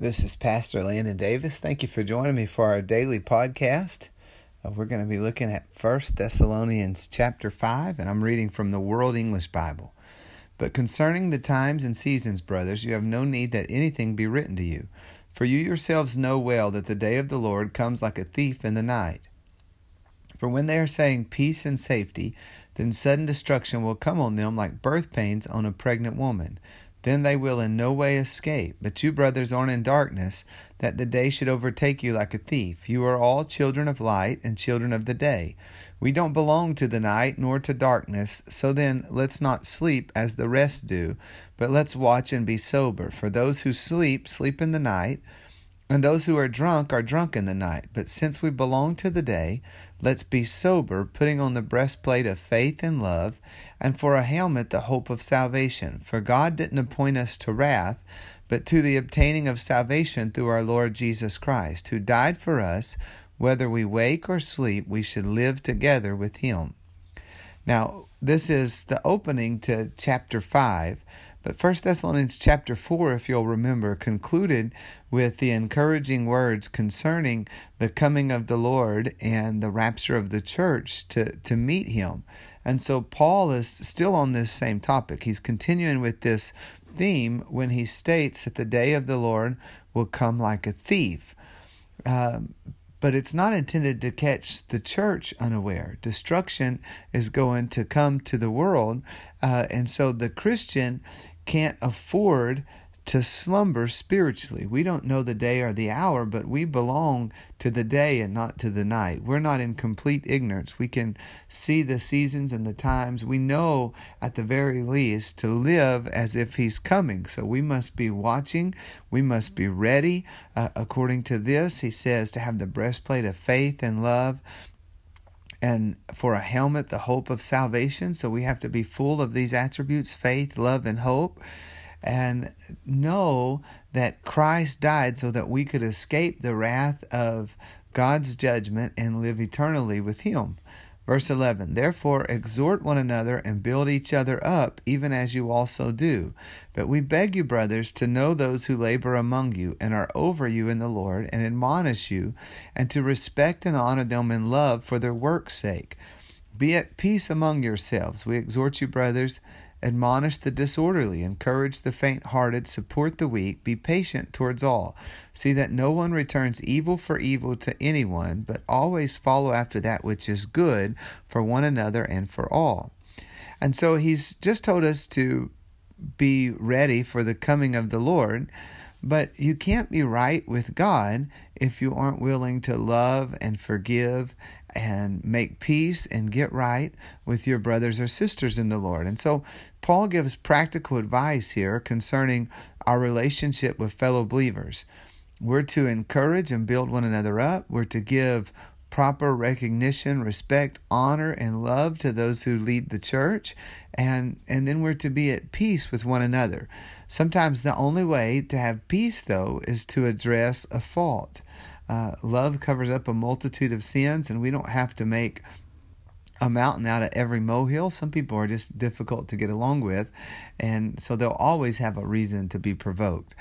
This is Pastor Landon Davis. Thank you for joining me for our daily podcast. Uh, we're going to be looking at 1 Thessalonians chapter 5, and I'm reading from the World English Bible. But concerning the times and seasons, brothers, you have no need that anything be written to you. For you yourselves know well that the day of the Lord comes like a thief in the night. For when they are saying peace and safety, then sudden destruction will come on them like birth pains on a pregnant woman then they will in no way escape. But you, brothers, are in darkness, that the day should overtake you like a thief. You are all children of light and children of the day. We don't belong to the night nor to darkness. So then, let's not sleep as the rest do, but let's watch and be sober. For those who sleep, sleep in the night and those who are drunk are drunk in the night. But since we belong to the day, let's be sober, putting on the breastplate of faith and love, and for a helmet the hope of salvation. For God didn't appoint us to wrath, but to the obtaining of salvation through our Lord Jesus Christ, who died for us. Whether we wake or sleep, we should live together with him. Now, this is the opening to chapter 5. But First Thessalonians chapter 4, if you'll remember, concluded with the encouraging words concerning the coming of the Lord and the rapture of the church to, to meet him. And so Paul is still on this same topic. He's continuing with this theme when he states that the day of the Lord will come like a thief. Um, but it's not intended to catch the church unaware. Destruction is going to come to the world, uh, and so the Christian can't afford to slumber spiritually. We don't know the day or the hour, but we belong to the day and not to the night. We're not in complete ignorance. We can see the seasons and the times. We know at the very least to live as if He's coming. So we must be watching. We must be ready. Uh, according to this, He says to have the breastplate of faith and love and for a helmet, the hope of salvation. So we have to be full of these attributes faith, love, and hope and know that Christ died so that we could escape the wrath of God's judgment and live eternally with Him. Verse 11 Therefore exhort one another and build each other up, even as you also do. But we beg you, brothers, to know those who labor among you and are over you in the Lord, and admonish you, and to respect and honor them in love for their work's sake. Be at peace among yourselves. We exhort you, brothers Admonish the disorderly, encourage the faint hearted, support the weak, be patient towards all. See that no one returns evil for evil to anyone, but always follow after that which is good for one another and for all. And so he's just told us to be ready for the coming of the Lord, but you can't be right with God if you aren't willing to love and forgive and make peace and get right with your brothers or sisters in the Lord. And so Paul gives practical advice here concerning our relationship with fellow believers. We're to encourage and build one another up. We're to give proper recognition, respect, honor, and love to those who lead the church. And, and then we're to be at peace with one another. Sometimes the only way to have peace, though, is to address a fault. Uh, love covers up a multitude of sins, and we don't have to make a mountain out of every molehill. Some people are just difficult to get along with, and so they'll always have a reason to be provoked.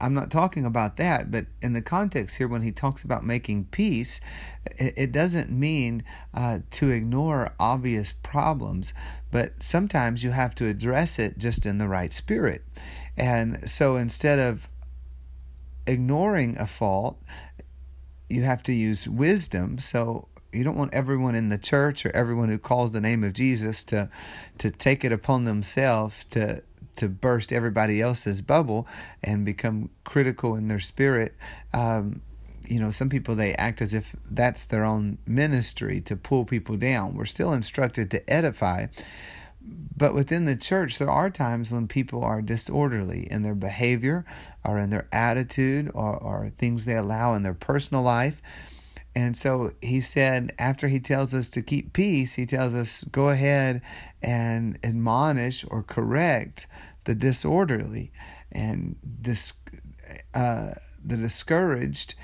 I'm not talking about that, but in the context here, when he talks about making peace, it doesn't mean uh, to ignore obvious problems, but sometimes you have to address it just in the right spirit. And so instead of ignoring a fault, you have to use wisdom. So you don't want everyone in the church or everyone who calls the name of Jesus to to take it upon themselves to to burst everybody else's bubble and become critical in their spirit. Um, you know, some people they act as if that's their own ministry to pull people down. We're still instructed to edify, but within the church, there are times when people are disorderly in their behavior or in their attitude or, or things they allow in their personal life. And so he said, after he tells us to keep peace, he tells us, go ahead and admonish or correct the disorderly and dis- uh, the discouraged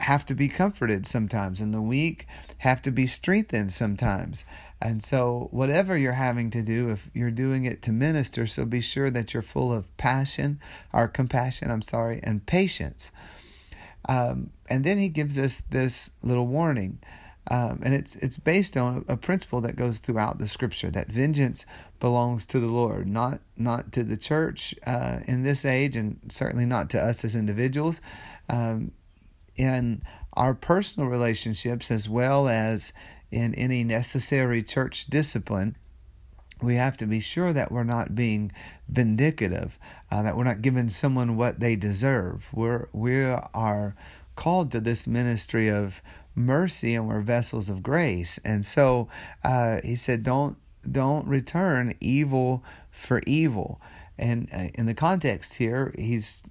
have to be comforted sometimes, and the weak have to be strengthened sometimes. And so, whatever you're having to do, if you're doing it to minister, so be sure that you're full of passion, or compassion, I'm sorry, and patience. Um, and then he gives us this little warning. Um, and it's it's based on a principle that goes throughout the scripture that vengeance belongs to the Lord, not not to the church uh, in this age, and certainly not to us as individuals. Um, in our personal relationships, as well as in any necessary church discipline, we have to be sure that we're not being vindicative, uh, that we're not giving someone what they deserve. We're we are called to this ministry of mercy, and we're vessels of grace. And so uh, he said, "Don't don't return evil for evil." And uh, in the context here, he's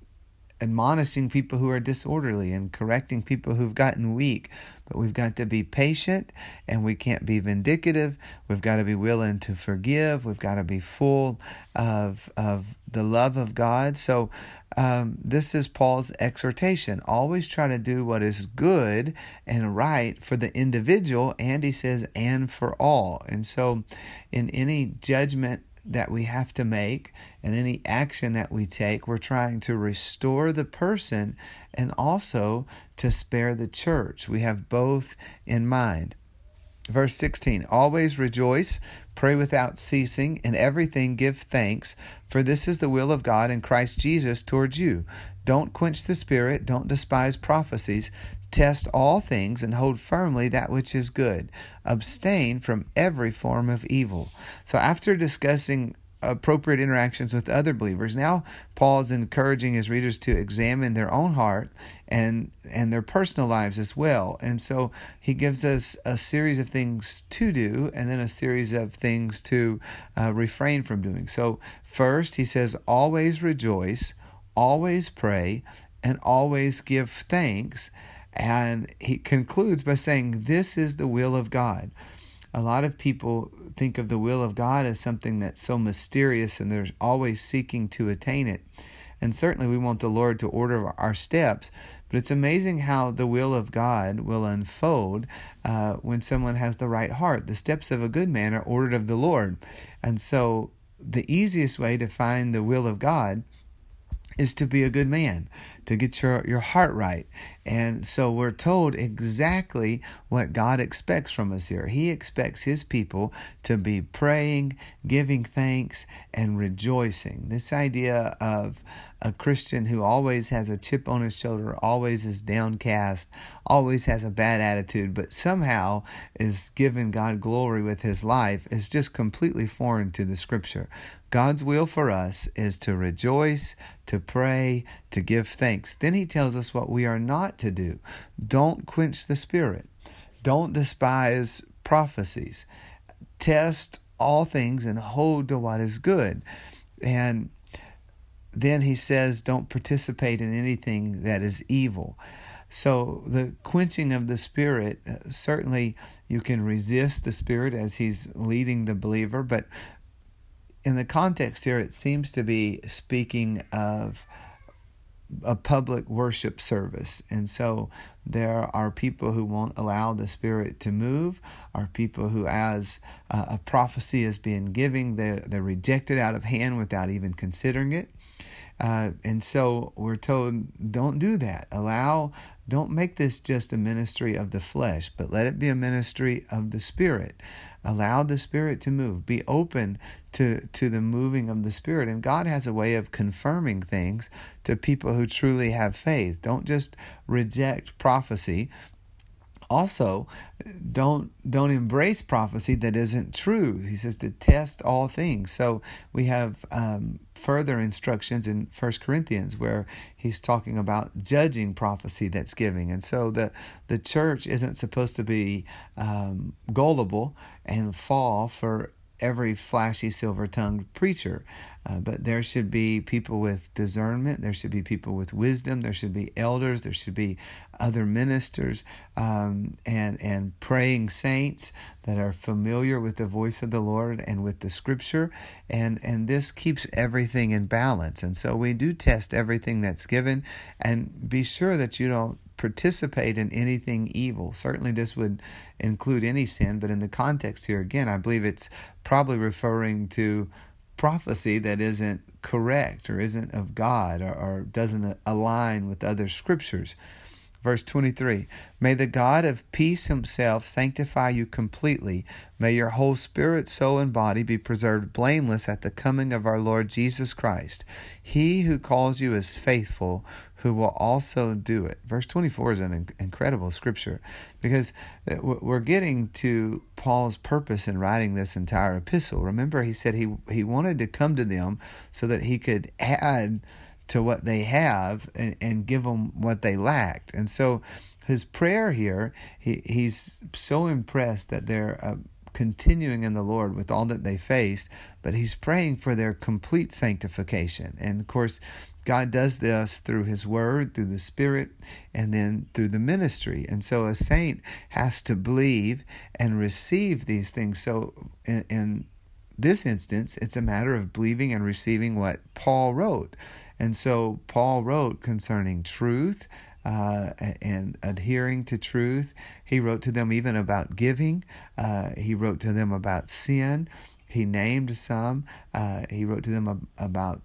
admonishing people who are disorderly and correcting people who've gotten weak. But we've got to be patient and we can't be vindicative. We've got to be willing to forgive. We've got to be full of, of the love of God. So, um, this is Paul's exhortation. Always try to do what is good and right for the individual, and he says, and for all. And so, in any judgment that we have to make and any action that we take, we're trying to restore the person and also to spare the church. We have both in mind. Verse 16 Always rejoice, pray without ceasing, in everything give thanks, for this is the will of God in Christ Jesus towards you. Don't quench the spirit, don't despise prophecies. Test all things and hold firmly that which is good. Abstain from every form of evil. So, after discussing appropriate interactions with other believers. Now Paul is encouraging his readers to examine their own heart and and their personal lives as well. And so he gives us a series of things to do and then a series of things to uh, refrain from doing. So first he says always rejoice, always pray, and always give thanks. And he concludes by saying, This is the will of God. A lot of people think of the will of God as something that's so mysterious and they're always seeking to attain it. And certainly we want the Lord to order our steps, but it's amazing how the will of God will unfold uh, when someone has the right heart. The steps of a good man are ordered of the Lord. And so the easiest way to find the will of God is to be a good man, to get your, your heart right. And so we're told exactly what God expects from us here. He expects His people to be praying, giving thanks, and rejoicing. This idea of a Christian who always has a chip on his shoulder, always is downcast, always has a bad attitude, but somehow is giving God glory with his life is just completely foreign to the scripture. God's will for us is to rejoice, to pray, to give thanks. Then he tells us what we are not to do. Don't quench the spirit. Don't despise prophecies. Test all things and hold to what is good. And then he says, don't participate in anything that is evil. So, the quenching of the Spirit, uh, certainly you can resist the Spirit as He's leading the believer, but in the context here, it seems to be speaking of a public worship service. And so there are people who won't allow the Spirit to move, are people who, as a prophecy is being given, they they're rejected out of hand without even considering it. Uh, and so we're told, don't do that. Allow, don't make this just a ministry of the flesh, but let it be a ministry of the Spirit. Allow the Spirit to move. Be open to, to the moving of the Spirit. And God has a way of confirming things to people who truly have faith. Don't just reject prophecy, also don't don't embrace prophecy that isn't true. He says to test all things. So we have um, further instructions in First corinthians where he's talking about judging prophecy that's giving. And so the the church isn't supposed to be um, gullible and fall for every flashy silver tongued preacher. Uh, but there should be people with discernment. There should be people with wisdom. There should be elders. There should be other ministers um, and and praying saints that are familiar with the voice of the Lord and with the Scripture. And and this keeps everything in balance. And so we do test everything that's given, and be sure that you don't participate in anything evil. Certainly, this would include any sin, but in the context here, again, I believe it's probably referring to prophecy that isn't correct or isn't of God or, or doesn't align with other scriptures. Verse 23 May the God of peace himself sanctify you completely. May your whole spirit, soul, and body be preserved blameless at the coming of our Lord Jesus Christ. He who calls you is faithful, who will also do it. Verse 24 is an incredible scripture because uh, we're getting to Paul's purpose in writing this entire epistle. Remember, he said he, he wanted to come to them so that he could add to what they have and, and give them what they lacked. And so his prayer here, he, he's so impressed that they're uh, continuing in the Lord with all that they faced, but he's praying for their complete sanctification. And of course, God does this through his word, through the spirit, and then through the ministry. And so a saint has to believe and receive these things. So in, in this instance, it's a matter of believing and receiving what Paul wrote. And so Paul wrote concerning truth uh, and adhering to truth. He wrote to them even about giving. Uh, he wrote to them about sin. He named some. Uh, he wrote to them about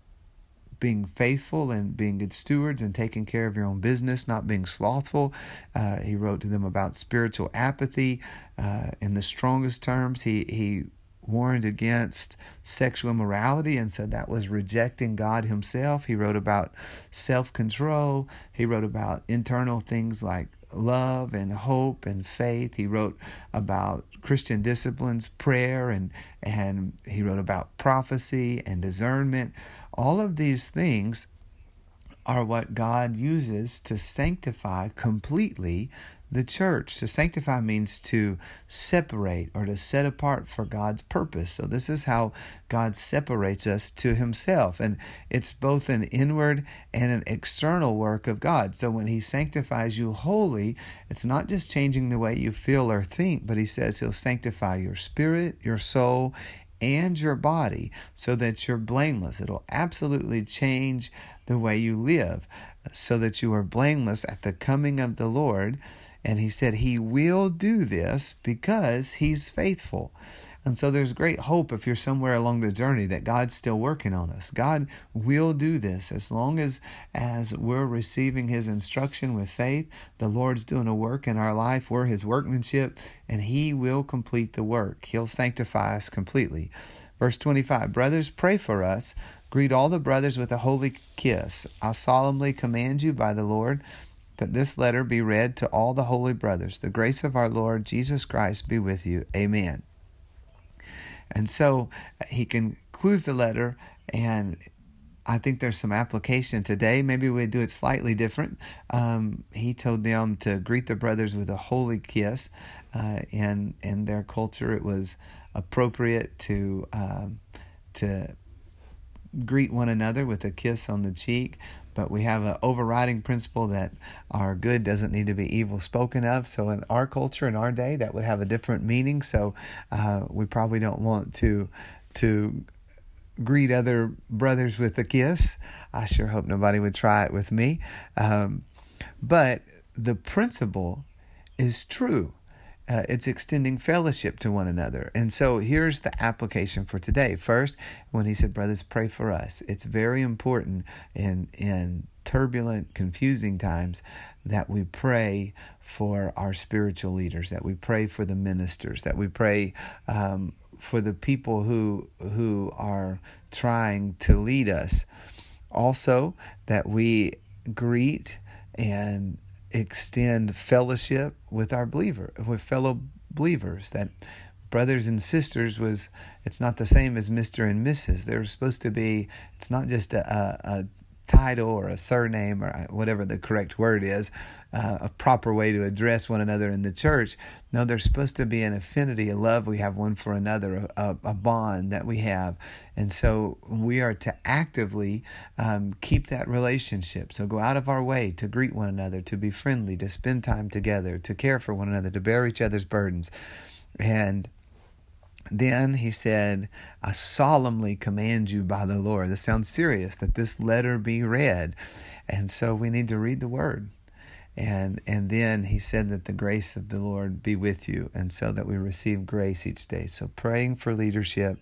being faithful and being good stewards and taking care of your own business, not being slothful. Uh, he wrote to them about spiritual apathy uh, in the strongest terms. He he warned against sexual immorality and said that was rejecting God Himself. He wrote about self control. He wrote about internal things like love and hope and faith. He wrote about Christian disciplines, prayer, and, and he wrote about prophecy and discernment. All of these things are what God uses to sanctify completely the church. To sanctify means to separate or to set apart for God's purpose. So, this is how God separates us to Himself. And it's both an inward and an external work of God. So, when He sanctifies you wholly, it's not just changing the way you feel or think, but He says He'll sanctify your spirit, your soul, and your body so that you're blameless. It'll absolutely change the way you live so that you are blameless at the coming of the Lord and he said he will do this because he's faithful. And so there's great hope if you're somewhere along the journey that God's still working on us. God will do this as long as as we're receiving his instruction with faith. The Lord's doing a work in our life. We're his workmanship and he will complete the work. He'll sanctify us completely. Verse 25, brothers, pray for us. Greet all the brothers with a holy kiss. I solemnly command you by the Lord that this letter be read to all the holy brothers. The grace of our Lord Jesus Christ be with you. Amen. And so he concludes the letter, and I think there's some application today. Maybe we do it slightly different. Um, he told them to greet the brothers with a holy kiss. Uh, in in their culture, it was appropriate to um, to greet one another with a kiss on the cheek but we have an overriding principle that our good doesn't need to be evil spoken of. So in our culture, in our day, that would have a different meaning. So uh, we probably don't want to to greet other brothers with a kiss. I sure hope nobody would try it with me. Um, but the principle is true uh, it's extending fellowship to one another. And so here's the application for today. First, when he said, Brothers, pray for us, it's very important in, in turbulent, confusing times that we pray for our spiritual leaders, that we pray for the ministers, that we pray um, for the people who, who are trying to lead us. Also, that we greet and extend fellowship with our believer, with fellow believers. That brothers and sisters was it's not the same as Mr. and Mrs. They're supposed to be. It's not just a, a, title or a surname or whatever the correct word is, uh, a proper way to address one another in the church. No, there's supposed to be an affinity, a love we have one for another, a, a bond that we have. And so we are to actively um, keep that relationship. So go out of our way to greet one another, to be friendly, to spend time together, to care for one another, to bear each other's burdens. And then he said, I solemnly command you by the Lord. This sounds serious that this letter be read. And so we need to read the word. And and then he said that the grace of the Lord be with you, and so that we receive grace each day. So praying for leadership,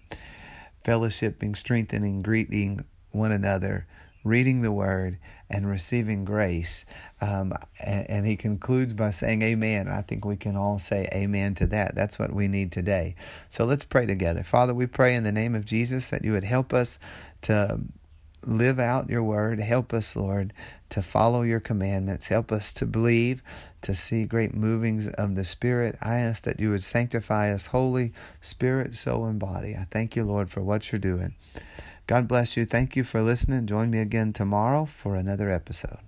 fellowshipping, strengthening, greeting one another, reading the word, and receiving grace. Um, and, and, he concludes by saying, Amen. I think we can all say amen to that. That's what we need today. So let's pray together. Father, we pray in the name of Jesus that you would help us to live out your word. Help us, Lord, to follow your commandments. Help us to believe, to see great movings of the Spirit. I ask that you would sanctify us wholly, spirit, soul, and body. I thank you, Lord, for what you're doing. God bless you. Thank you for listening. Join me again tomorrow for another episode.